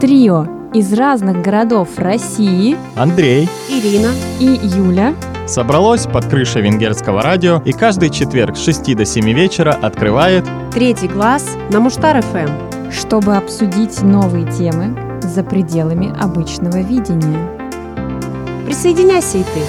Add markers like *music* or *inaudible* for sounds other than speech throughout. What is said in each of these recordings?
Трио из разных городов России Андрей Ирина и Юля собралось под крышей венгерского радио и каждый четверг с 6 до 7 вечера открывает Третий глаз на Муштар ФМ. чтобы обсудить новые темы за пределами обычного видения. Присоединяйся и ты.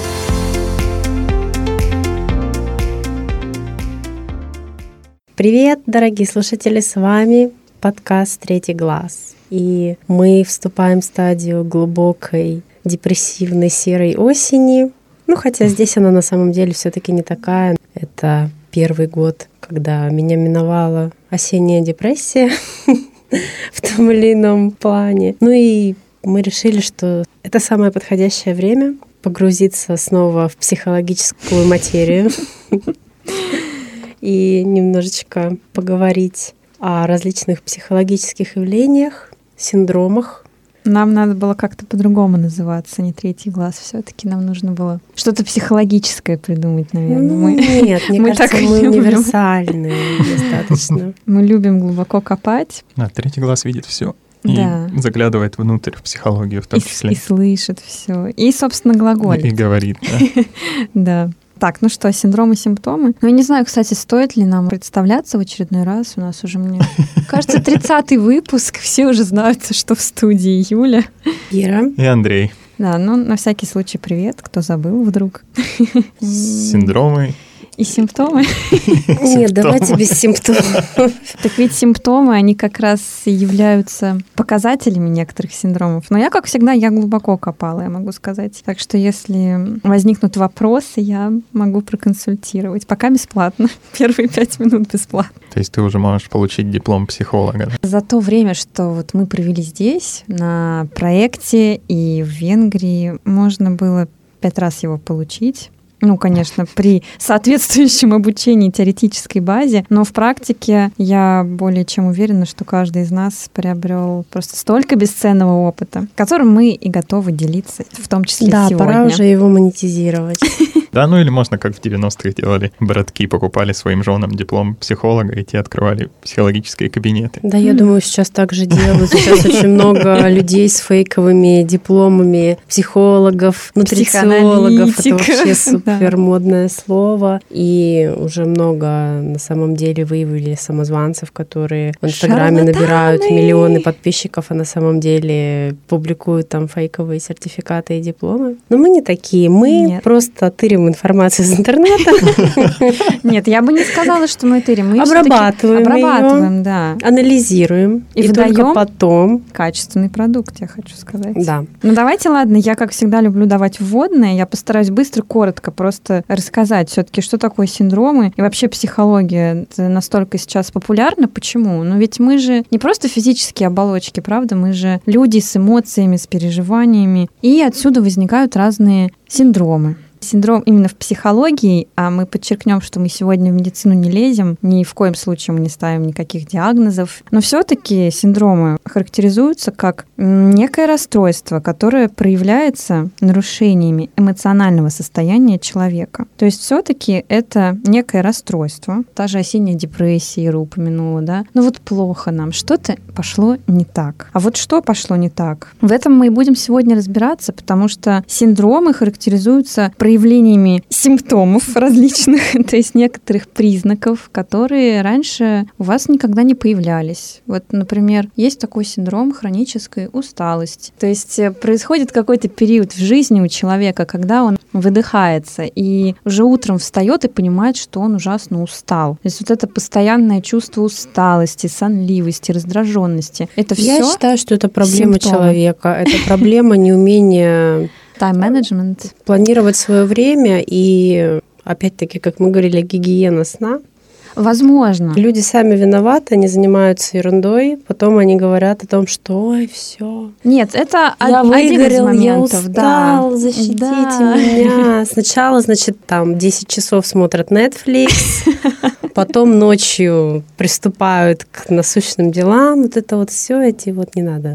Привет, дорогие слушатели, с вами подкаст «Третий глаз». И мы вступаем в стадию глубокой депрессивной серой осени. Ну, хотя здесь она на самом деле все таки не такая. Это первый год, когда меня миновала осенняя депрессия *laughs* в том или ином плане. Ну и мы решили, что это самое подходящее время погрузиться снова в психологическую материю *laughs* и немножечко поговорить о различных психологических явлениях, синдромах. Нам надо было как-то по-другому называться, не третий глаз. Все-таки нам нужно было что-то психологическое придумать, наверное. Ну, Мы, нет, *laughs* мне мы кажется, так мы любим. универсальные достаточно. *laughs* мы любим глубоко копать А, третий глаз видит все и Да. заглядывает внутрь в психологию в том и, числе. и слышит все. И, собственно, И, глаголит. говорит, да. *laughs* Да. Так, ну что, синдромы, симптомы? Ну, я не знаю, кстати, стоит ли нам представляться в очередной раз. У нас уже, мне кажется, 30-й выпуск. Все уже знают, что в студии Юля. Ира, И Андрей. Да, ну, на всякий случай привет, кто забыл вдруг. Синдромы. И симптомы. *laughs* нет, давайте без симптомов. *laughs* Так ведь симптомы, они как раз и являются показателями некоторых синдромов. Но я, как всегда, я глубоко копала, я могу сказать. Так что если возникнут вопросы, я могу проконсультировать. Пока бесплатно. *laughs* Первые пять минут бесплатно. То есть ты уже можешь получить диплом психолога. За то время, что вот мы провели здесь, на проекте и в Венгрии, можно было пять раз его получить. Ну, конечно, при соответствующем обучении теоретической базе, но в практике я более чем уверена, что каждый из нас приобрел просто столько бесценного опыта, которым мы и готовы делиться, в том числе Да, сегодня. пора уже его монетизировать. *laughs* Да, ну или можно, как в 90-х делали, братки покупали своим женам диплом психолога, и те открывали психологические кабинеты. Да, я думаю, сейчас так же делают. Сейчас очень много *laughs* людей с фейковыми дипломами психологов, нутрициологов. Это вообще *laughs* супер модное слово. И уже много на самом деле выявили самозванцев, которые в Инстаграме набирают миллионы подписчиков, а на самом деле публикуют там фейковые сертификаты и дипломы. Но мы не такие. Мы Нет. просто тырим информацию из интернета, *laughs* Нет, я бы не сказала, что мы тырим. Мы Обрабатываем. Обрабатываем, да. анализируем И и, только потом, Качественный продукт, я хочу сказать. да, Ну давайте, ладно, я, как всегда, люблю давать вводное. Я постараюсь быстро, коротко просто рассказать все-таки, что такое синдромы и вообще психология это настолько сейчас популярна. Почему? Ну ведь мы же не просто физические оболочки, правда? Мы же люди с эмоциями, с переживаниями. И отсюда возникают разные синдромы. Синдром именно в психологии, а мы подчеркнем, что мы сегодня в медицину не лезем, ни в коем случае мы не ставим никаких диагнозов. Но все-таки синдромы характеризуются как некое расстройство, которое проявляется нарушениями эмоционального состояния человека. То есть все-таки это некое расстройство. Та же осенняя депрессия, Ира упомянула, да? Ну вот плохо нам, что-то пошло не так. А вот что пошло не так? В этом мы и будем сегодня разбираться, потому что синдромы характеризуются проявлениями симптомов различных, *laughs* то есть некоторых признаков, которые раньше у вас никогда не появлялись. Вот, например, есть такой синдром хронической усталости. То есть э, происходит какой-то период в жизни у человека, когда он выдыхается и уже утром встает и понимает, что он ужасно устал. То есть вот это постоянное чувство усталости, сонливости, раздраженности. Это Я все считаю, что это проблема симптомы. человека. Это проблема неумения тайм-менеджмент. планировать свое время и опять-таки, как мы говорили, гигиена сна. Возможно. Люди сами виноваты, они занимаются ерундой, потом они говорят о том, что ой, все. Нет, это Я од- один из выгорел, я моментов, устал, да. защитите Да. меня. *laughs* Сначала, значит, там 10 часов смотрят Netflix, *laughs* потом ночью приступают к насущным делам. Вот это вот все, эти вот не надо.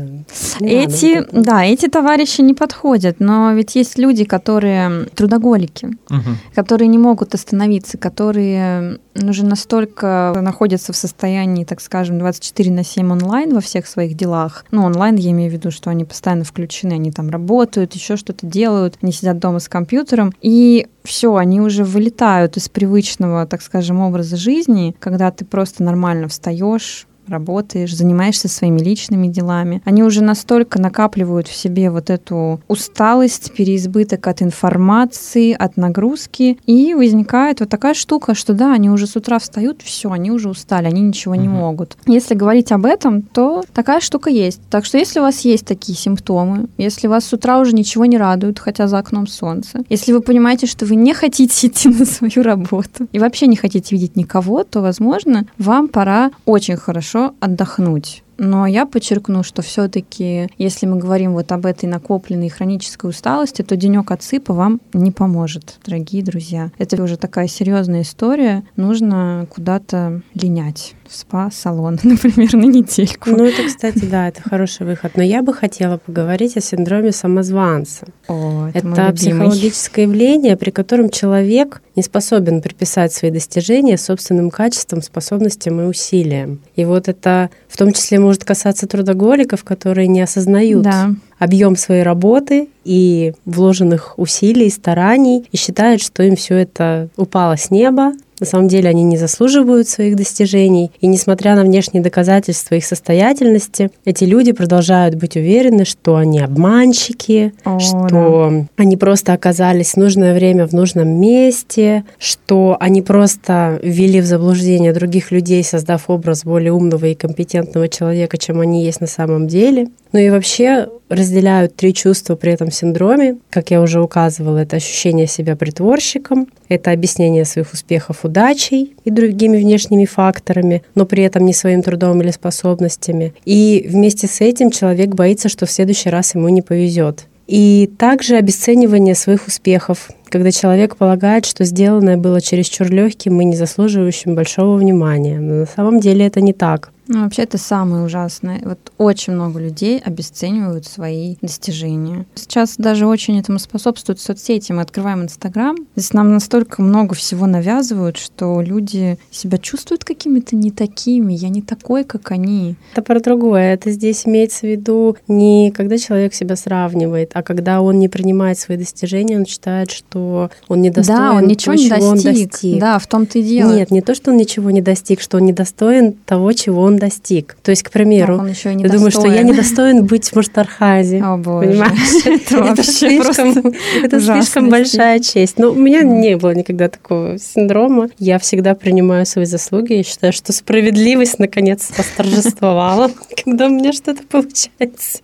не надо Эти, вот это. да, эти товарищи не подходят, но ведь есть люди, которые трудоголики, Мгм. которые не могут остановиться, которые уже настолько настолько находятся в состоянии, так скажем, 24 на 7 онлайн во всех своих делах. Ну, онлайн я имею в виду, что они постоянно включены, они там работают, еще что-то делают, они сидят дома с компьютером. И все, они уже вылетают из привычного, так скажем, образа жизни, когда ты просто нормально встаешь, работаешь, занимаешься своими личными делами. Они уже настолько накапливают в себе вот эту усталость, переизбыток от информации, от нагрузки, и возникает вот такая штука, что да, они уже с утра встают, все, они уже устали, они ничего не могут. Если говорить об этом, то такая штука есть. Так что если у вас есть такие симптомы, если вас с утра уже ничего не радует, хотя за окном солнце, если вы понимаете, что вы не хотите *laughs* идти на свою работу и вообще не хотите видеть никого, то, возможно, вам пора очень хорошо хорошо отдохнуть. Но я подчеркну, что все-таки, если мы говорим вот об этой накопленной хронической усталости, то денек отсыпа вам не поможет, дорогие друзья. Это уже такая серьезная история. Нужно куда-то линять в спа-салон, *laughs* например, на недельку. Ну, это, кстати, да, это хороший выход. Но я бы хотела поговорить о синдроме самозванца. О, это это психологическое явление, при котором человек не способен приписать свои достижения собственным качествам, способностям и усилиям. И вот это в том числе может касаться трудоголиков, которые не осознают да. объем своей работы и вложенных усилий, стараний, и считают, что им все это упало с неба, на самом деле они не заслуживают своих достижений. И несмотря на внешние доказательства их состоятельности, эти люди продолжают быть уверены, что они обманщики, О, что да. они просто оказались в нужное время в нужном месте, что они просто ввели в заблуждение других людей, создав образ более умного и компетентного человека, чем они есть на самом деле. Ну и вообще разделяют три чувства при этом синдроме. Как я уже указывала, это ощущение себя притворщиком, это объяснение своих успехов удачей и другими внешними факторами, но при этом не своим трудом или способностями. И вместе с этим человек боится, что в следующий раз ему не повезет. И также обесценивание своих успехов, когда человек полагает, что сделанное было чересчур легким и не заслуживающим большого внимания. Но на самом деле это не так. Ну, вообще это самое ужасное. Вот очень много людей обесценивают свои достижения. Сейчас даже очень этому способствуют соцсети. Мы открываем Инстаграм. Здесь нам настолько много всего навязывают, что люди себя чувствуют какими-то не такими. Я не такой, как они. Это про другое. Это здесь имеется в виду не когда человек себя сравнивает, а когда он не принимает свои достижения, он считает, что он недостоин да, он ничего того, не достиг. он достиг. Да, в том-то и дело. Нет, не то, что он ничего не достиг, что он недостоин того, чего он достиг. То есть, к примеру, он еще я думаю, что я недостоин быть в Муштархазе. О, боже. Понимаешь? *laughs* Это вообще слишком, это слишком большая честь. Но у меня не было никогда такого синдрома. Я всегда принимаю свои заслуги. Я считаю, что справедливость наконец восторжествовала, *laughs* когда у меня что-то получается.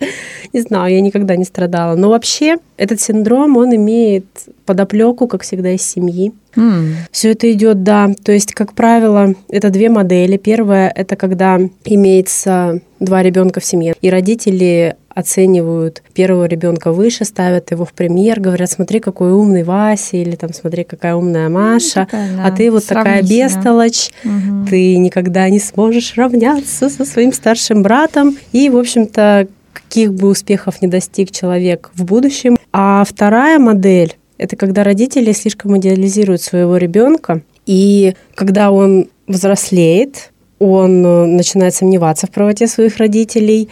Не знаю, я никогда не страдала. Но вообще этот синдром, он имеет подоплеку, как всегда, из семьи. Mm. Все это идет, да. То есть, как правило, это две модели. Первая это когда имеется два ребенка в семье, и родители оценивают первого ребенка выше, ставят его в премьер, говорят, смотри, какой умный Вася, или там, смотри, какая умная Маша, ну, такая, да. а ты вот такая бестолочь, угу. ты никогда не сможешь равняться со своим старшим братом. И, в общем-то, каких бы успехов не достиг человек в будущем. А вторая модель это когда родители слишком идеализируют своего ребенка, и когда он взрослеет, он э, начинает сомневаться в правоте своих родителей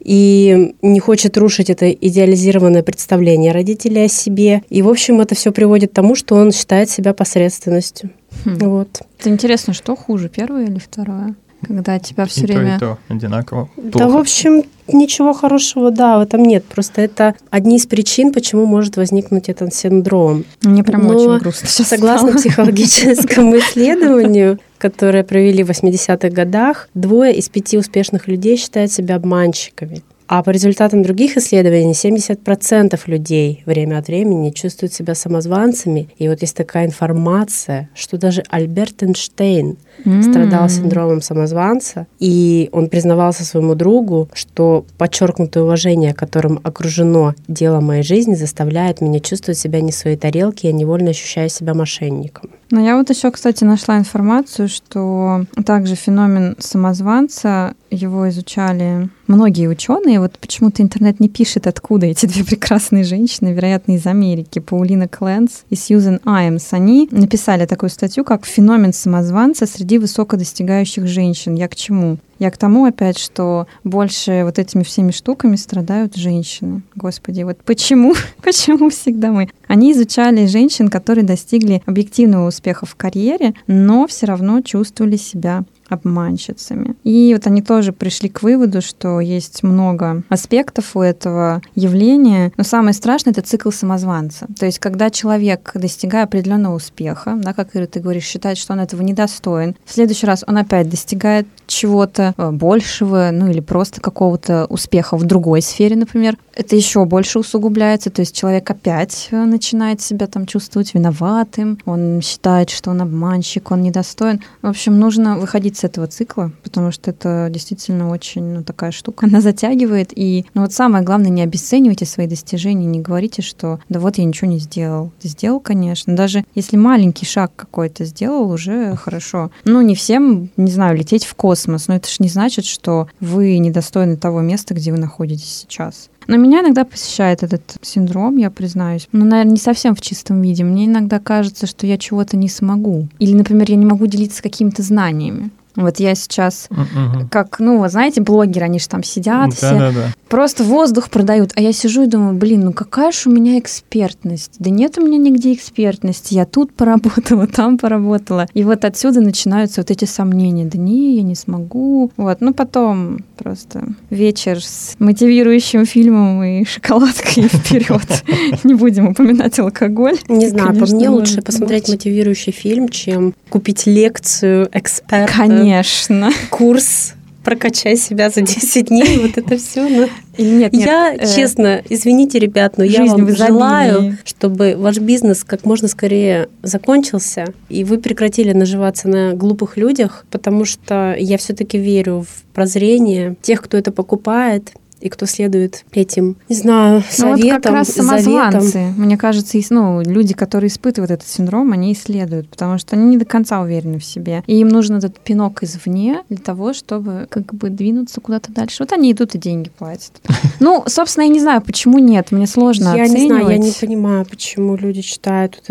и не хочет рушить это идеализированное представление родителей о себе. И, в общем, это все приводит к тому, что он считает себя посредственностью. Хм. Вот. Это интересно, что хуже, первое или второе? Когда тебя все и время... То, и то одинаково плохо. Да, в общем, ничего хорошего, да, в этом нет. Просто это одни из причин, почему может возникнуть этот синдром. Мне прям Но очень грустно сейчас Согласно стало. психологическому *laughs* исследованию, которое провели в 80-х годах, двое из пяти успешных людей считают себя обманщиками. А по результатам других исследований 70% людей время от времени чувствуют себя самозванцами. И вот есть такая информация, что даже Альберт Эйнштейн mm-hmm. страдал синдромом самозванца, и он признавался своему другу, что подчеркнутое уважение, которым окружено дело моей жизни, заставляет меня чувствовать себя не в своей тарелке, я невольно ощущаю себя мошенником. Но я вот еще, кстати, нашла информацию, что также феномен самозванца его изучали многие ученые, вот почему-то интернет не пишет, откуда эти две прекрасные женщины, вероятно, из Америки, Паулина Кленс и Сьюзен Аймс, они написали такую статью, как «Феномен самозванца среди высокодостигающих женщин». Я к чему? Я к тому опять, что больше вот этими всеми штуками страдают женщины. Господи, вот почему, *laughs* почему всегда мы? Они изучали женщин, которые достигли объективного успеха в карьере, но все равно чувствовали себя обманщицами. И вот они тоже пришли к выводу, что есть много аспектов у этого явления, но самое страшное — это цикл самозванца. То есть когда человек, достигая определенного успеха, да, как Ира, ты говоришь, считает, что он этого недостоин, в следующий раз он опять достигает чего-то э, большего, ну или просто какого-то успеха в другой сфере, например, это еще больше усугубляется, то есть человек опять э, начинает себя там чувствовать виноватым, он считает, что он обманщик, он недостоин. В общем, нужно выходить с этого цикла, потому что это действительно очень ну, такая штука, *laughs* она затягивает, и ну, вот самое главное, не обесценивайте свои достижения, не говорите, что да вот я ничего не сделал. Сделал, конечно, даже если маленький шаг какой-то сделал, уже хорошо. Ну, не всем, не знаю, лететь в космос, но это же не значит, что вы недостойны того места, где вы находитесь сейчас. Но меня иногда посещает этот синдром, я признаюсь. Ну, наверное, не совсем в чистом виде. Мне иногда кажется, что я чего-то не смогу. Или, например, я не могу делиться какими-то знаниями. Вот я сейчас, угу. как, ну, вот знаете, блогеры, они же там сидят, да, все да, да. просто воздух продают. А я сижу и думаю, блин, ну какая же у меня экспертность? Да нет у меня нигде экспертности. Я тут поработала, *laughs* там поработала. И вот отсюда начинаются вот эти сомнения. Да не, я не смогу. Вот, ну потом просто вечер с мотивирующим фильмом и *laughs* шоколадкой вперед. *laughs* Не будем упоминать алкоголь. Не знаю, по мне лучше посмотреть мотивирующий фильм, чем купить лекцию эксперта Конечно. Курс прокачай себя за 10 дней, вот это все. Ну. нет, нет, я, э, честно, извините, ребят, но я вам желаю, чтобы ваш бизнес как можно скорее закончился, и вы прекратили наживаться на глупых людях, потому что я все-таки верю в прозрение тех, кто это покупает, и кто следует этим, не знаю, советам, ну, вот как раз самозванцы. Заветам. Мне кажется, ну, люди, которые испытывают этот синдром, они исследуют, потому что они не до конца уверены в себе. И им нужен этот пинок извне для того, чтобы как бы двинуться куда-то дальше. Вот они идут и деньги платят. *laughs* Ну, собственно, я не знаю, почему нет. Мне сложно Я оценивать. не знаю, я не понимаю, почему люди читают,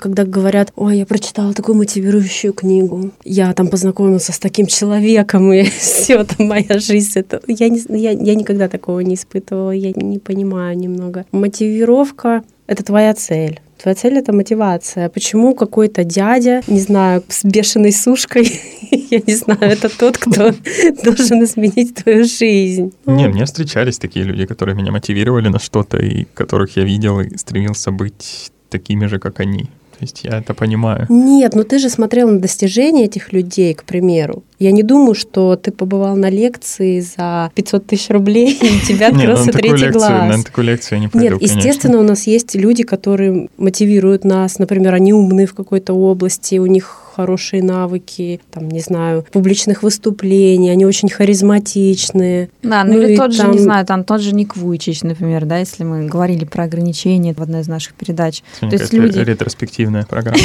когда говорят, ой, я прочитала такую мотивирующую книгу, я там познакомился с таким человеком, и *laughs* все, там моя жизнь. Это... Я, не, я, я никогда такого не испытывала, я не понимаю немного. Мотивировка — это твоя цель. Твоя цель — это мотивация. Почему какой-то дядя, не знаю, с бешеной сушкой, *laughs* я не знаю, это тот, кто *laughs* должен изменить твою жизнь? Не, мне встречались такие люди, которые меня мотивировали на что-то, и которых я видел и стремился быть такими же, как они. То есть я это понимаю. Нет, но ты же смотрел на достижения этих людей, к примеру. Я не думаю, что ты побывал на лекции за 500 тысяч рублей, *laughs* и тебя открылся третий глаз. На такую лекцию я не пойду, Нет, естественно, у нас есть люди, которые мотивируют нас. Например, они умны в какой-то области, у них хорошие навыки, там, не знаю, публичных выступлений, они очень харизматичные. Да, ну, ну или тот там... же, не знаю, там тот же Ник Вуйчич, например, да, если мы говорили про ограничения в одной из наших передач. Сегодня То есть люди... Ретроспективная программа.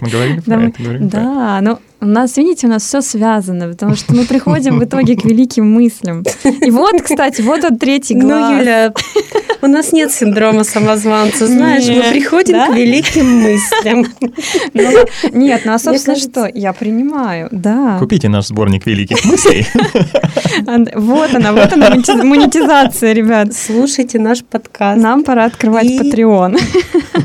Мы говорили про это? Да, ну у нас, видите, у нас все связано, потому что мы приходим в итоге к великим мыслям. И вот, кстати, вот он третий ну, глаз. Ну, Юля, у нас нет синдрома самозванца, знаешь, нет, мы приходим да? к великим мыслям. Ну, нет, ну а собственно что? Я принимаю, да. Купите наш сборник великих мыслей. Вот она, вот она монетизация, ребят. Слушайте наш подкаст. Нам пора открывать Patreon.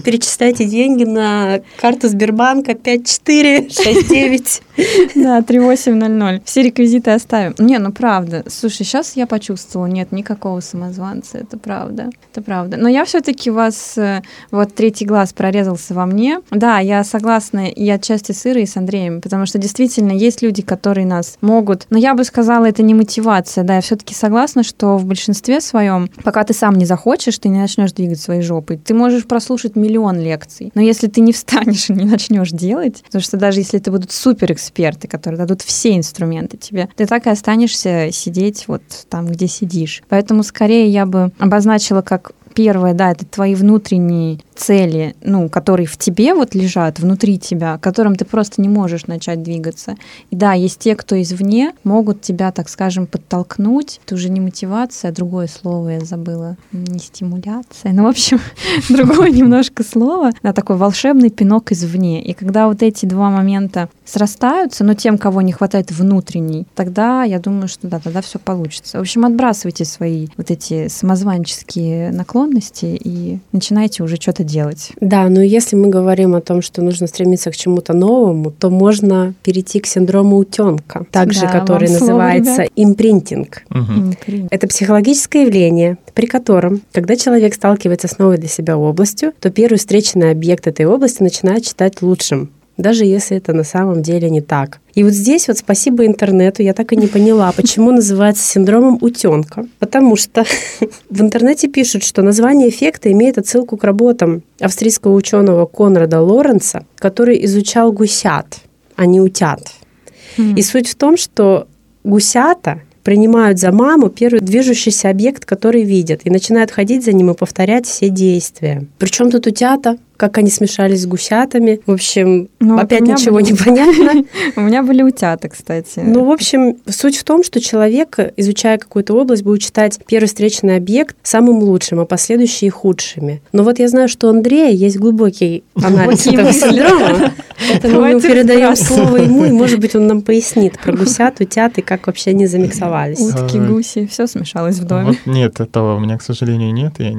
Перечисляйте деньги на карту Сбербанка 5469. *laughs* Да, 3800. Все реквизиты оставим. Не, ну правда. Слушай, сейчас я почувствовала, нет никакого самозванца, это правда. Это правда. Но я все-таки вас, э, вот третий глаз прорезался во мне. Да, я согласна и отчасти с Ирой, и с Андреем, потому что действительно есть люди, которые нас могут, но я бы сказала, это не мотивация, да, я все-таки согласна, что в большинстве своем, пока ты сам не захочешь, ты не начнешь двигать своей жопой. Ты можешь прослушать миллион лекций, но если ты не встанешь и не начнешь делать, потому что даже если это будут супер эксперты, которые дадут все инструменты тебе, ты так и останешься сидеть вот там, где сидишь. Поэтому скорее я бы обозначила как первое, да, это твои внутренние цели, ну, которые в тебе вот лежат, внутри тебя, которым ты просто не можешь начать двигаться. И да, есть те, кто извне могут тебя, так скажем, подтолкнуть. Это уже не мотивация, а другое слово я забыла. Не стимуляция. Ну, в общем, *laughs* другое немножко слово. Да, такой волшебный пинок извне. И когда вот эти два момента срастаются, но тем, кого не хватает внутренней, тогда я думаю, что да, тогда все получится. В общем, отбрасывайте свои вот эти самозванческие наклонности и начинайте уже что-то делать. Да, но если мы говорим о том, что нужно стремиться к чему-то новому, то можно перейти к синдрому утенка, также Да, который вам слово, называется ребят. импринтинг. М, Это психологическое явление, при котором, когда человек сталкивается с новой для себя областью, то первый встреченный объект этой области начинает считать лучшим, даже если это на самом деле не так. И вот здесь вот спасибо интернету, я так и не поняла, почему называется синдромом утенка. Потому что *laughs* в интернете пишут, что название эффекта имеет отсылку к работам австрийского ученого Конрада Лоренца, который изучал гусят, а не утят. И суть в том, что гусята принимают за маму первый движущийся объект, который видят, и начинают ходить за ним и повторять все действия. Причем тут утята, как они смешались с гусятами. В общем, Ну, вот опять меня ничего были- не понятно. *laughs* У меня были утята, кстати. Ну, в общем, суть в том, что человек, изучая какую-то область, будет считать первый встреченный объект самым лучшим, а последующие худшими. Но вот я знаю, что у Андрея есть глубокий *laughs* анализ этого синдрома, поэтому мы передаем слово ему, и, может быть, он нам пояснит про *laughs* гусят, утят и как вообще они замиксовались. Утки, гуси, все смешалось в доме. Вот нет, этого у меня, к сожалению, нет. Я,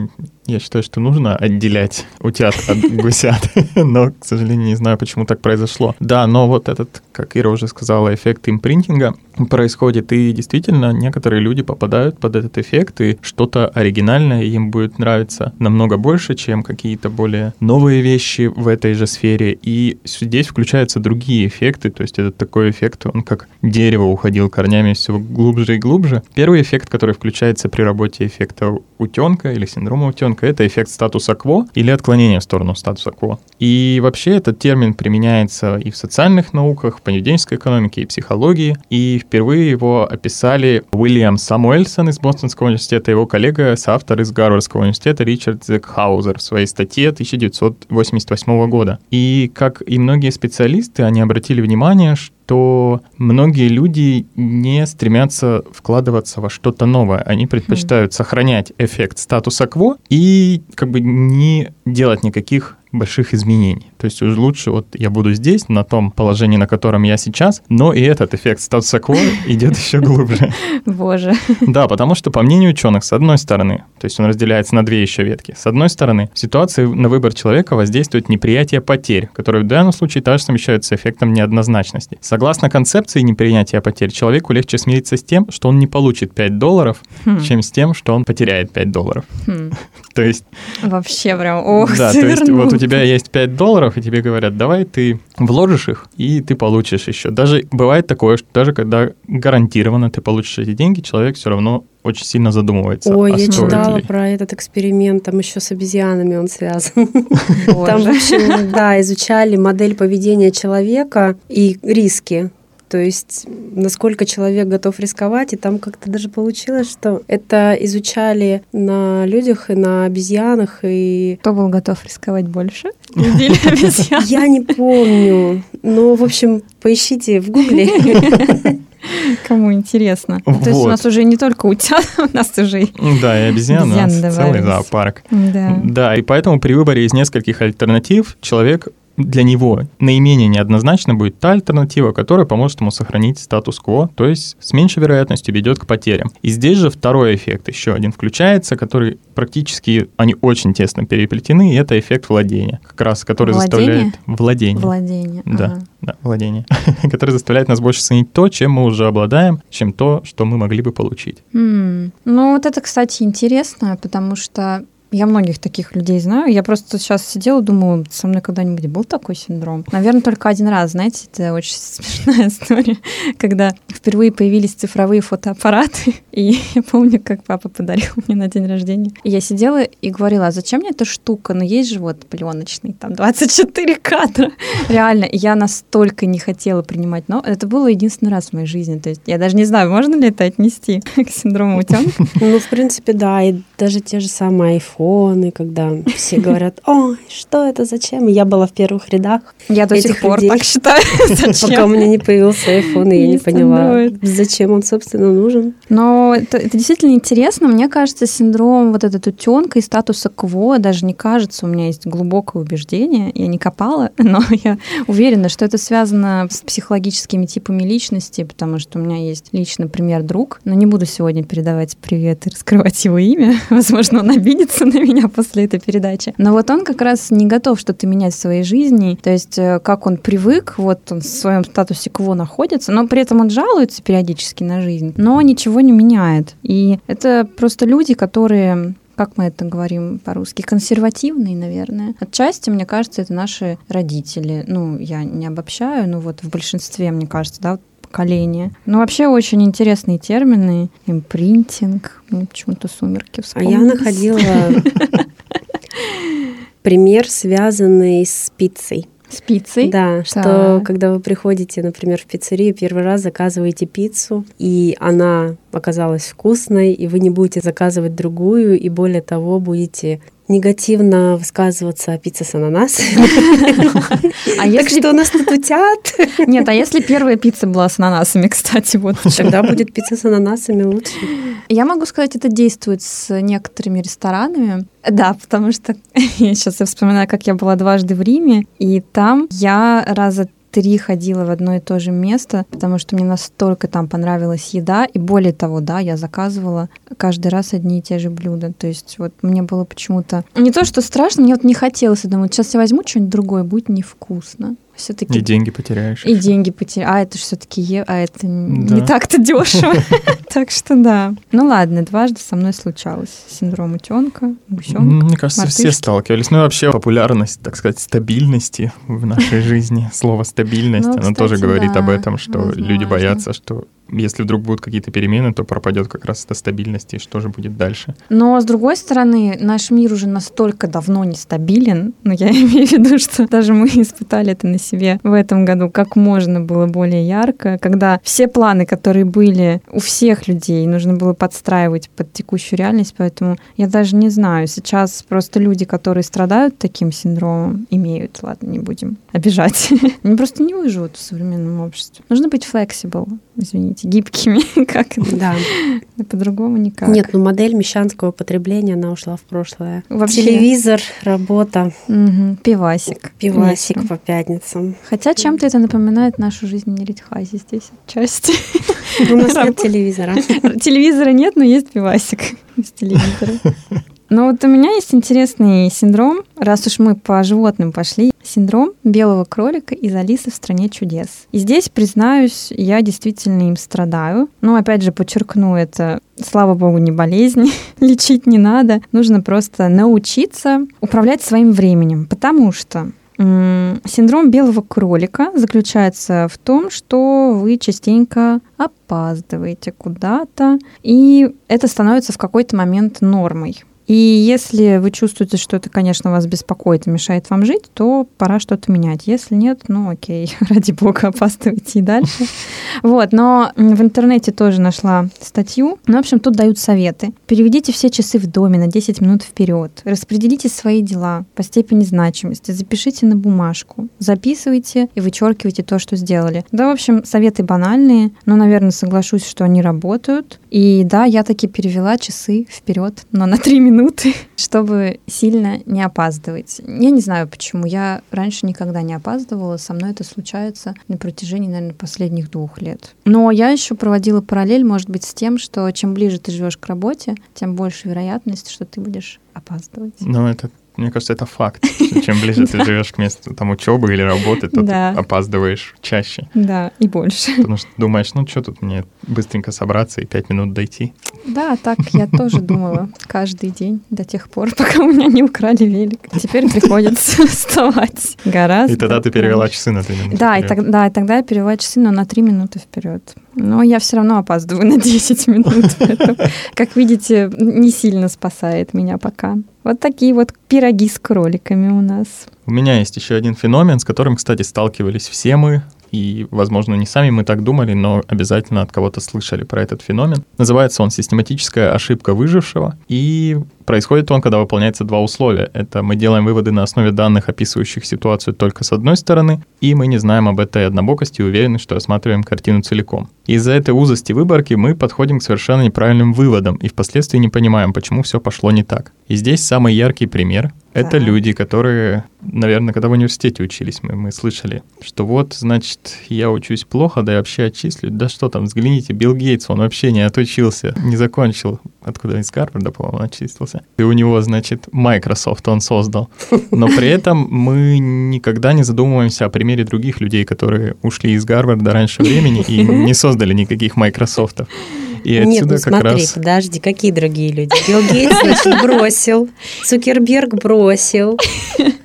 я считаю, что нужно отделять утят от гусят, *laughs* но, к сожалению, не знаю, почему так произошло. Да, но вот этот, как Ира уже сказала, эффект импринтинга происходит, и действительно некоторые люди попадают под этот эффект, и что-то оригинальное им будет нравиться намного больше, чем какие-то более новые вещи в этой же сфере. И здесь включаются другие эффекты, то есть это такой эффект, он как дерево уходил корнями все глубже и глубже. Первый эффект, который включается при работе эффекта утенка или синдрома утенка, это эффект статуса кво или отклонение в сторону статуса кво. И вообще этот термин применяется и в социальных науках, в поведенческой экономике, и психологии. И впервые его описали Уильям Самуэльсон из Бостонского университета, его коллега, соавтор из Гарвардского университета Ричард Зекхаузер в своей статье 1988 года. И как и многие специалисты, они обратили внимание, что многие люди не стремятся вкладываться во что-то новое. Они предпочитают сохранять эффект статуса кво и как бы не делать никаких больших изменений. То есть уж лучше вот я буду здесь, на том положении, на котором я сейчас, но и этот эффект статуса кво идет еще глубже. Боже. Да, потому что, по мнению ученых, с одной стороны, то есть он разделяется на две еще ветки, с одной стороны, в ситуации на выбор человека воздействует неприятие потерь, которые в данном случае также совмещаются с эффектом неоднозначности. Согласно концепции неприятия потерь, человеку легче смириться с тем, что он не получит 5 долларов, Хм. чем с тем, что он потеряет 5 долларов. Хм. То есть, Вообще прям, ох, да, то есть вот тебя есть 5 долларов, и тебе говорят, давай ты вложишь их, и ты получишь еще. Даже бывает такое, что даже когда гарантированно ты получишь эти деньги, человек все равно очень сильно задумывается. Ой, а я читала ли. про этот эксперимент, там еще с обезьянами он связан. Там, в общем, да, изучали модель поведения человека и риски. То есть, насколько человек готов рисковать, и там как-то даже получилось, что это изучали на людях и на обезьянах, и Кто был готов рисковать больше? *laughs* Люди или обезьяны? я не помню. Но, в общем, поищите в гугле. *laughs* Кому интересно. То есть у Вот. нас уже не только утят, *laughs* у нас уже и... Да, и обезьяны, у нас Обезьяны целый зоопарк. Да. Да, и поэтому при выборе из нескольких альтернатив человек для него наименее неоднозначно будет та альтернатива, которая поможет ему сохранить статус-кво, то есть с меньшей вероятностью ведет к потерям. И здесь же второй эффект еще один включается, который практически, они очень тесно переплетены, и это эффект владения, как раз который Владение? заставляет... Владение. Владение. Да, ага. да, владение. *laughs* который заставляет нас больше ценить то, чем мы уже обладаем, чем то, что мы могли бы получить. М, Ну, вот это, кстати, интересно, потому что я многих таких людей знаю. Я просто сейчас сидела, думала, со мной когда-нибудь был такой синдром. Наверное, только один раз, знаете, это очень *laughs* смешная история, когда впервые появились цифровые фотоаппараты. *laughs* И я помню, как папа подарил мне на день рождения. И я сидела и говорила, а зачем мне эта штука? Ну, есть же вот пленочный, там 24 кадра. Реально, я настолько не хотела принимать, но это было единственный раз в моей жизни. То есть я даже не знаю, можно ли это отнести *laughs* к синдрому утенка. Ну, в принципе, да. И даже те же самые айфоны, когда все говорят, ой, что это, зачем? И я была в первых рядах. Я до сих пор так считаю. *laughs* Пока у меня не появился айфон, и я не поняла, зачем он, собственно, нужен. Но это, это действительно интересно. Мне кажется, синдром вот этот утенка и статуса кво даже не кажется. У меня есть глубокое убеждение. Я не копала, *laughs* но я уверена, что это связано с психологическими типами личности, потому что у меня есть лично пример друг, но не буду сегодня передавать привет и раскрывать его имя. *laughs* Возможно, он обидится на меня после этой передачи. Но вот он как раз не готов что-то менять в своей жизни. То есть, э, как он привык, вот он в своем статусе кво находится, но при этом он жалуется периодически на жизнь, но ничего не меняет. И это просто люди, которые как мы это говорим по-русски, консервативные, наверное. Отчасти, мне кажется, это наши родители. Ну, я не обобщаю, но вот в большинстве, мне кажется, да, поколения. Но вообще очень интересные термины. Импринтинг. Мне почему-то сумерки вспомнились. А я находила *laughs* пример, связанный с пиццей. С пиццей? Да, что когда вы приходите, например, в пиццерию, первый раз заказываете пиццу, и она оказалась вкусной, и вы не будете заказывать другую, и более того, будете негативно высказываться о пицце с ананасами. А так что у нас тут утят? Нет, а если первая пицца была с ананасами, кстати, вот. *laughs* Тогда будет пицца с ананасами лучше. Я могу сказать, это действует с некоторыми ресторанами. Да, потому что *laughs* сейчас я вспоминаю, как я была дважды в Риме, и там я раза три ходила в одно и то же место, потому что мне настолько там понравилась еда. И более того, да, я заказывала каждый раз одни и те же блюда. То есть вот мне было почему-то... Не то, что страшно, мне вот не хотелось. Я думаю, сейчас я возьму что-нибудь другое, будет невкусно все-таки... И деньги потеряешь. И деньги потеряешь. А это же все-таки е... а это да. не так-то дешево. *laughs* Так что да. Ну ладно, дважды со мной случалось. Синдром утенка, гусенка. Мне кажется, все сталкивались. Ну и вообще популярность, так сказать, стабильности в нашей *laughs* жизни. Слово стабильность, ну, оно тоже говорит об этом, что люди боятся, что если вдруг будут какие-то перемены, то пропадет как раз эта стабильность, и что же будет дальше. Но, с другой стороны, наш мир уже настолько давно нестабилен, ну, я *laughs* имею в виду, что даже мы испытали это на себе в этом году, как можно было более ярко, когда все планы, которые были у всех людей, нужно было подстраивать под текущую реальность, поэтому я даже не знаю, сейчас просто люди, которые страдают таким синдромом, имеют, ладно, не будем обижать, *laughs* они просто не выживут в современном обществе. Нужно быть flexible, извините, гибкими, *laughs* как да. по-другому никак. Нет, ну модель мещанского потребления, она ушла в прошлое. Вообще. Телевизор, работа. Угу. Пивасик. Пивасик Вечером. по пятницам. Хотя чем-то это напоминает нашу жизнь Неритхази здесь отчасти. У нас нет телевизора. Телевизора нет, но есть пивасик *laughs* с телевизора. Но вот у меня есть интересный синдром, раз уж мы по животным пошли, синдром белого кролика из Алисы в стране чудес. И здесь, признаюсь, я действительно им страдаю. Но опять же подчеркну это, слава богу, не болезнь, *laughs* лечить не надо. Нужно просто научиться управлять своим временем, потому что Синдром белого кролика заключается в том, что вы частенько опаздываете куда-то, и это становится в какой-то момент нормой. И если вы чувствуете, что это, конечно, вас беспокоит и мешает вам жить, то пора что-то менять. Если нет, ну окей, *laughs* ради бога, опаздывайте и дальше. *laughs* Вот, но в интернете тоже нашла статью. Ну, в общем, тут дают советы. Переведите все часы в доме на 10 минут вперед. Распределите свои дела по степени значимости. Запишите на бумажку. Записывайте и вычеркивайте то, что сделали. Да, в общем, советы банальные, но, наверное, соглашусь, что они работают. И да, я таки перевела часы вперед, но на 3 минуты минуты, *laughs* чтобы сильно не опаздывать. Я не знаю почему. Я раньше никогда не опаздывала. Со мной это случается на протяжении, наверное, последних двух лет. Но я еще проводила параллель, может быть, с тем, что чем ближе ты живешь к работе, тем больше вероятность, что ты будешь опаздывать. Ну, это мне кажется, это факт. Чем ближе ты *laughs* живешь к месту там учебы или работы, то ты опаздываешь чаще. Да, и больше. Потому что думаешь, ну что тут мне быстренько собраться и пять минут дойти. Да, так я тоже думала каждый день до тех пор, *laughs* пока у меня не украли велик. Теперь приходится *laughs* вставать гораздо. И тогда ты перевела часы на три минуты. Да, и, так, да, и тогда я перевела часы, но на три минуты вперед. Но я все равно опаздываю *laughs* на 10 минут. Как видите, не сильно спасает меня пока. Вот такие вот пироги с кроликами у нас. У меня есть еще один феномен, с которым, кстати, сталкивались все мы и, возможно, не сами мы так думали, но обязательно от кого-то слышали про этот феномен. Называется он «Систематическая ошибка выжившего», и Происходит он, когда выполняется два условия. Это мы делаем выводы на основе данных, описывающих ситуацию только с одной стороны, и мы не знаем об этой однобокости и уверены, что рассматриваем картину целиком. Из-за этой узости выборки мы подходим к совершенно неправильным выводам и впоследствии не понимаем, почему все пошло не так. И здесь самый яркий пример это люди, которые, наверное, когда в университете учились, мы, мы слышали, что вот, значит, я учусь плохо, да и вообще отчислю. Да что там, взгляните, Билл Гейтс, он вообще не отучился, не закончил. Откуда из Гарварда, по-моему, отчислился. И у него, значит, Microsoft он создал. Но при этом мы никогда не задумываемся о примере других людей, которые ушли из Гарварда раньше времени и не создали никаких Microsoftов. И Нет, ну смотри, раз... подожди, какие другие люди? Билл Гейтс, значит, бросил, Цукерберг бросил.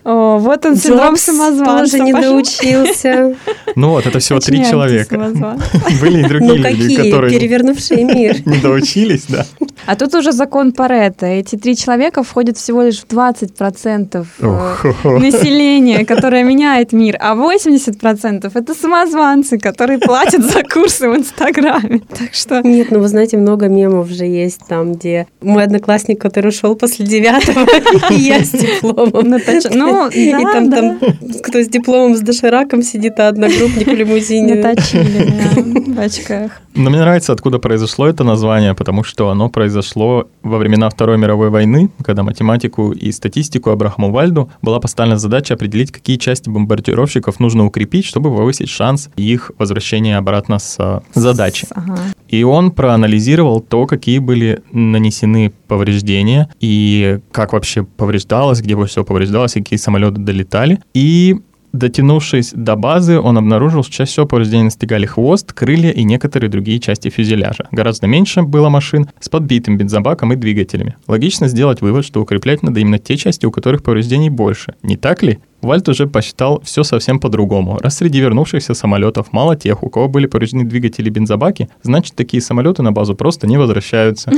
О, вот он синдром самозванца. тоже не доучился. Ну вот, это всего три человека. *laughs* Были и другие ну, люди, которые... перевернувшие мир. *laughs* Не доучились, да. А тут уже закон Паретта. Эти три человека входят всего лишь в 20% э, населения, которое меняет мир, а 80% это самозванцы, которые платят за курсы в Инстаграме. Так что... Нет, ну вы знаете, много мемов же есть там, где мой одноклассник, который ушел после девятого, *laughs* и я с дипломом. Ну, *laughs* и там, там кто с дипломом, с дошираком сидит, а одногруппник в лимузине. Наточили, *laughs* в очках. Но мне нравится, откуда произошло это название, потому что оно произошло во времена Второй мировой войны, когда математику и статистику Абрахаму Вальду была поставлена задача определить, какие части бомбардировщиков нужно укрепить, чтобы повысить шанс их возвращения обратно с задачи. Ага. И он проанализировал то, какие были нанесены повреждения и как вообще повреждалось, где все повреждалось, какие самолеты долетали. И Дотянувшись до базы, он обнаружил, что чаще всего повреждения настигали хвост, крылья и некоторые другие части фюзеляжа. Гораздо меньше было машин с подбитым бензобаком и двигателями. Логично сделать вывод, что укреплять надо именно те части, у которых повреждений больше. Не так ли? Вальт уже посчитал все совсем по-другому. Раз среди вернувшихся самолетов мало тех, у кого были повреждены двигатели бензобаки, значит, такие самолеты на базу просто не возвращаются.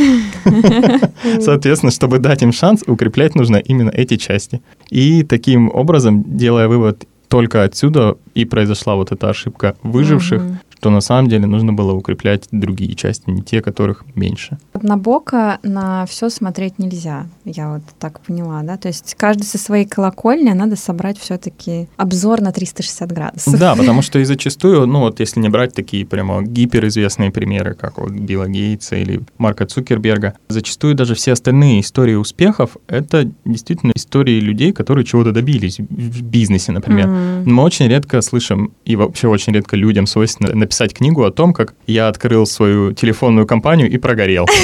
*laughs* Соответственно, чтобы дать им шанс, укреплять нужно именно эти части. И таким образом, делая вывод только отсюда и произошла вот эта ошибка выживших, угу что на самом деле нужно было укреплять другие части, не те, которых меньше. Однобоко на все смотреть нельзя, я вот так поняла, да? То есть каждый со своей колокольни надо собрать все-таки обзор на 360 градусов. Да, потому *laughs* что и зачастую, ну вот если не брать такие прямо гиперизвестные примеры, как вот Билла Гейтса или Марка Цукерберга, зачастую даже все остальные истории успехов — это действительно истории людей, которые чего-то добились в бизнесе, например. Mm. Мы очень редко слышим, и вообще очень редко людям свойственно написать книгу о том, как я открыл свою телефонную компанию и прогорел. *laughs*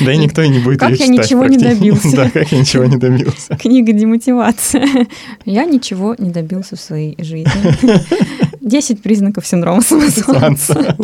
Да и никто и не будет ее читать. Как я ничего не добился. *laughs* Да, как я ничего не добился. Книга демотивация. *laughs* Я ничего не добился в своей жизни. Десять признаков синдрома самозванца.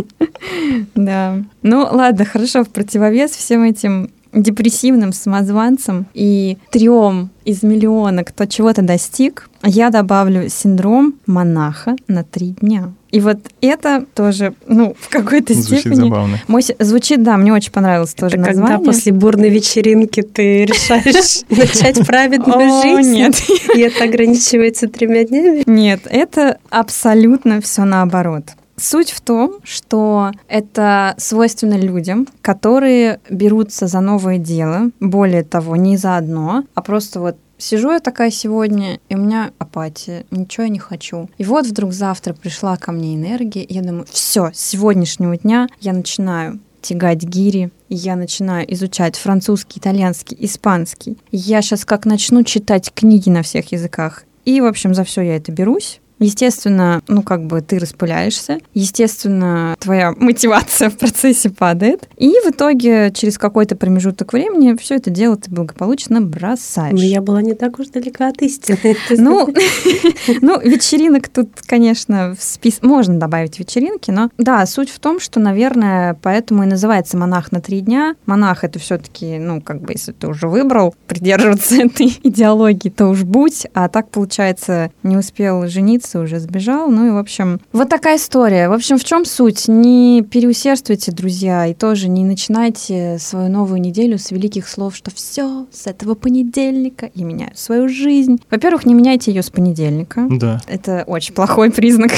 Да. Ну, ладно, хорошо, в противовес всем этим депрессивным самозванцам и трем из миллиона, кто чего-то достиг, я добавлю синдром монаха на три дня. И вот это тоже, ну, в какой-то звучит степени... Забавно. Мой, звучит, да, мне очень понравилось тоже это название. когда после бурной вечеринки ты решаешь *laughs* начать праведную жизнь? нет. И это ограничивается тремя днями? Нет, это абсолютно все наоборот. Суть в том, что это свойственно людям, которые берутся за новое дело, более того, не за одно, а просто вот Сижу я такая сегодня, и у меня апатия, ничего я не хочу. И вот вдруг завтра пришла ко мне энергия, и я думаю, все, с сегодняшнего дня я начинаю тягать гири, я начинаю изучать французский, итальянский, испанский. Я сейчас как начну читать книги на всех языках. И, в общем, за все я это берусь. Естественно, ну как бы ты распыляешься, естественно, твоя *laughs* мотивация в процессе падает, и в итоге через какой-то промежуток времени все это дело ты благополучно бросаешь. Но я была не так уж далека от истины. *laughs* Ну, *laughs* ну, вечеринок тут, конечно, в спис... можно добавить вечеринки, но да, суть в том, что, наверное, поэтому и называется монах на три дня. Монах это все-таки, ну, как бы, если ты уже выбрал придерживаться этой идеологии, то уж будь, а так, получается, не успел жениться, боится, уже сбежал. Ну и, в общем, вот такая история. В общем, в чем суть? Не переусердствуйте, друзья, и тоже не начинайте свою новую неделю с великих слов, что все, с этого понедельника я меняю свою жизнь. Во-первых, не меняйте ее с понедельника. Да. Это очень плохой *laughs* признак.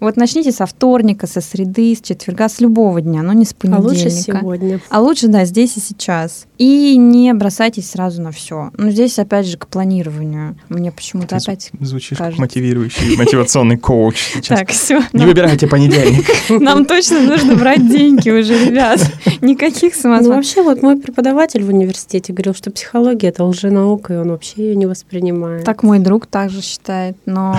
Вот начните со вторника, со среды, с четверга, с любого дня, но не с А понедельника. лучше сегодня. А лучше, да, здесь и сейчас. И не бросайтесь сразу на все. Ну, здесь, опять же, к планированию. Мне почему-то опять... Звучишь кажется. как мотивирующий, мотивационный коуч сейчас. Так, все. Не выбирайте понедельник. *laughs* Нам точно нужно брать деньги уже, ребят. Никаких Ну, самозванцев. вообще, вот мой преподаватель в университете говорил, что психология — это лженаука, и он вообще ее не воспринимает. Так мой друг также считает. Но,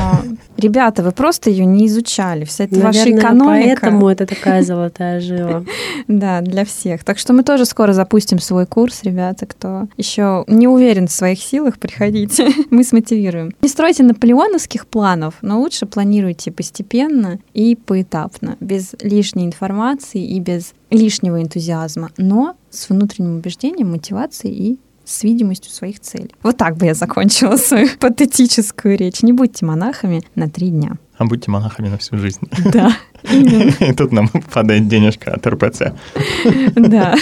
ребята, вы просто ее не изучали. Вся эта ваша Наверное, экономика. поэтому это такая золотая жила. *laughs* Да, для всех. Так что мы тоже скоро запустим свой курс, ребята, кто еще не уверен в своих силах, приходите. *laughs* Мы смотивируем. Не стройте наполеоновских планов, но лучше планируйте постепенно и поэтапно, без лишней информации и без лишнего энтузиазма, но с внутренним убеждением, мотивацией и с видимостью своих целей. Вот так бы я закончила свою *laughs* патетическую речь. Не будьте монахами на три дня. А будьте монахами на всю жизнь. *laughs* Да. *laughs* И тут нам падает денежка от РПЦ. Да.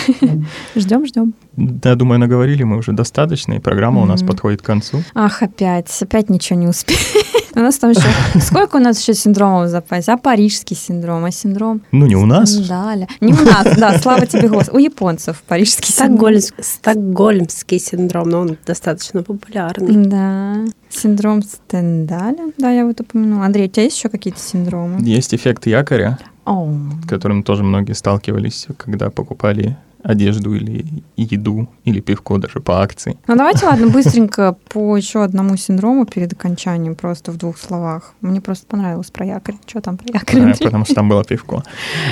Ждем, ждем. Да, думаю, наговорили мы уже достаточно, и программа у нас подходит к концу. Ах, опять, опять ничего не успеем. *laughs* У нас там еще... *laughs* Сколько у нас еще синдромов в запасе? А парижский синдром, а синдром... Ну, не у нас. Стендаля. Не у нас, да, слава тебе, Господи. У японцев парижский синдром. Стокгольм- Стокгольмский синдром, но он достаточно популярный. Да, синдром Стендаля, да, я вот упомянула. Андрей, у тебя есть еще какие-то синдромы? Есть эффект якоря, с которым тоже многие сталкивались, когда покупали одежду или еду, или пивко даже по акции. Ну давайте, ладно, *laughs* быстренько по еще одному синдрому перед окончанием, просто в двух словах. Мне просто понравилось про якорь. Что там про якорь? Да, потому что там было пивко.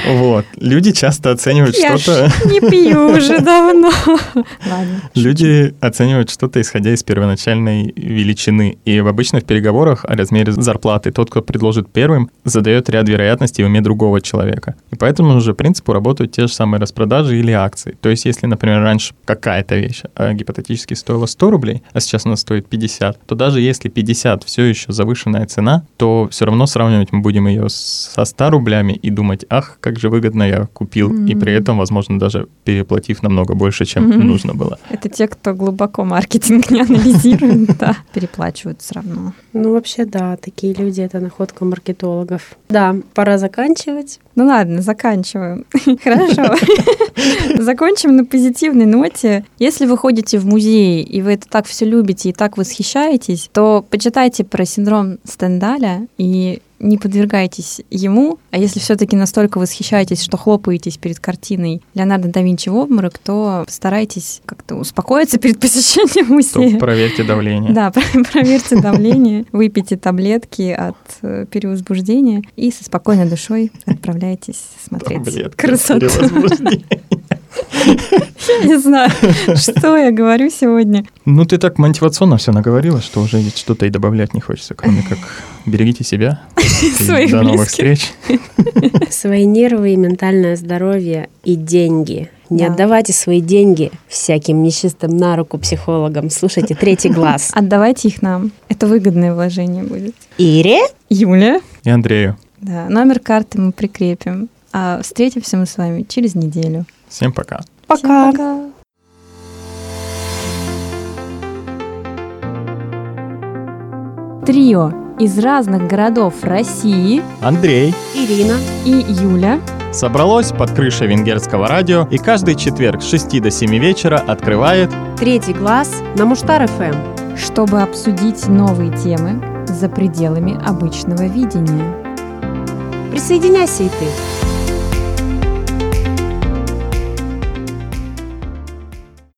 Вот. Люди часто оценивают Я что-то... ж не пью уже *laughs* давно. Ладно. Люди оценивают что-то, исходя из первоначальной величины. И обычно в переговорах о размере зарплаты тот, кто предложит первым, задает ряд вероятностей в уме другого человека. И по этому же принципу работают те же самые распродажи или акции. То есть, если, например, раньше какая-то вещь а, гипотетически стоила 100 рублей, а сейчас она стоит 50, то даже если 50 все еще завышенная цена, то все равно сравнивать мы будем ее со 100 рублями и думать, ах, как же выгодно я купил, и при этом, возможно, даже переплатив намного больше, чем Мгм. нужно было. Это те, кто глубоко маркетинг не анализирует, да, переплачивают все равно. Ну, вообще, да, такие люди — это находка маркетологов. Да, пора заканчивать. Ну ладно, заканчиваем. *laughs* Хорошо. *laughs* Закончим на позитивной ноте. Если вы ходите в музей, и вы это так все любите и так восхищаетесь, то почитайте про синдром Стендаля и не подвергайтесь ему, а если все-таки настолько восхищаетесь, что хлопаетесь перед картиной Леонардо да Винчи в обморок, то постарайтесь как-то успокоиться перед посещением То музея. проверьте давление. Да, *laughs* про- проверьте давление, выпейте таблетки от э, перевозбуждения и со спокойной душой отправляйтесь смотреть красоту. *laughs* не знаю, что я говорю сегодня. Ну, ты так мотивационно все наговорила, что уже что-то и добавлять не хочется, кроме как берегите себя. *laughs* Своих До новых встреч. *laughs* Свои нервы и ментальное здоровье и деньги. Не Да. отдавайте свои деньги всяким нечистым на руку психологам. Слушайте «Третий глаз». Отдавайте их нам. Это выгодное вложение будет. Ире? Юля. И Андрею. Да, номер карты мы прикрепим. А встретимся мы с вами через неделю. Всем пока. Пока. Всем пока. Трио из разных городов России Андрей Ирина. и Юля собралось под крышей венгерского радио и каждый четверг с 6 до 7 вечера открывает «Третий глаз» на Муштар ФМ. чтобы обсудить новые темы за пределами обычного видения. Присоединяйся и ты.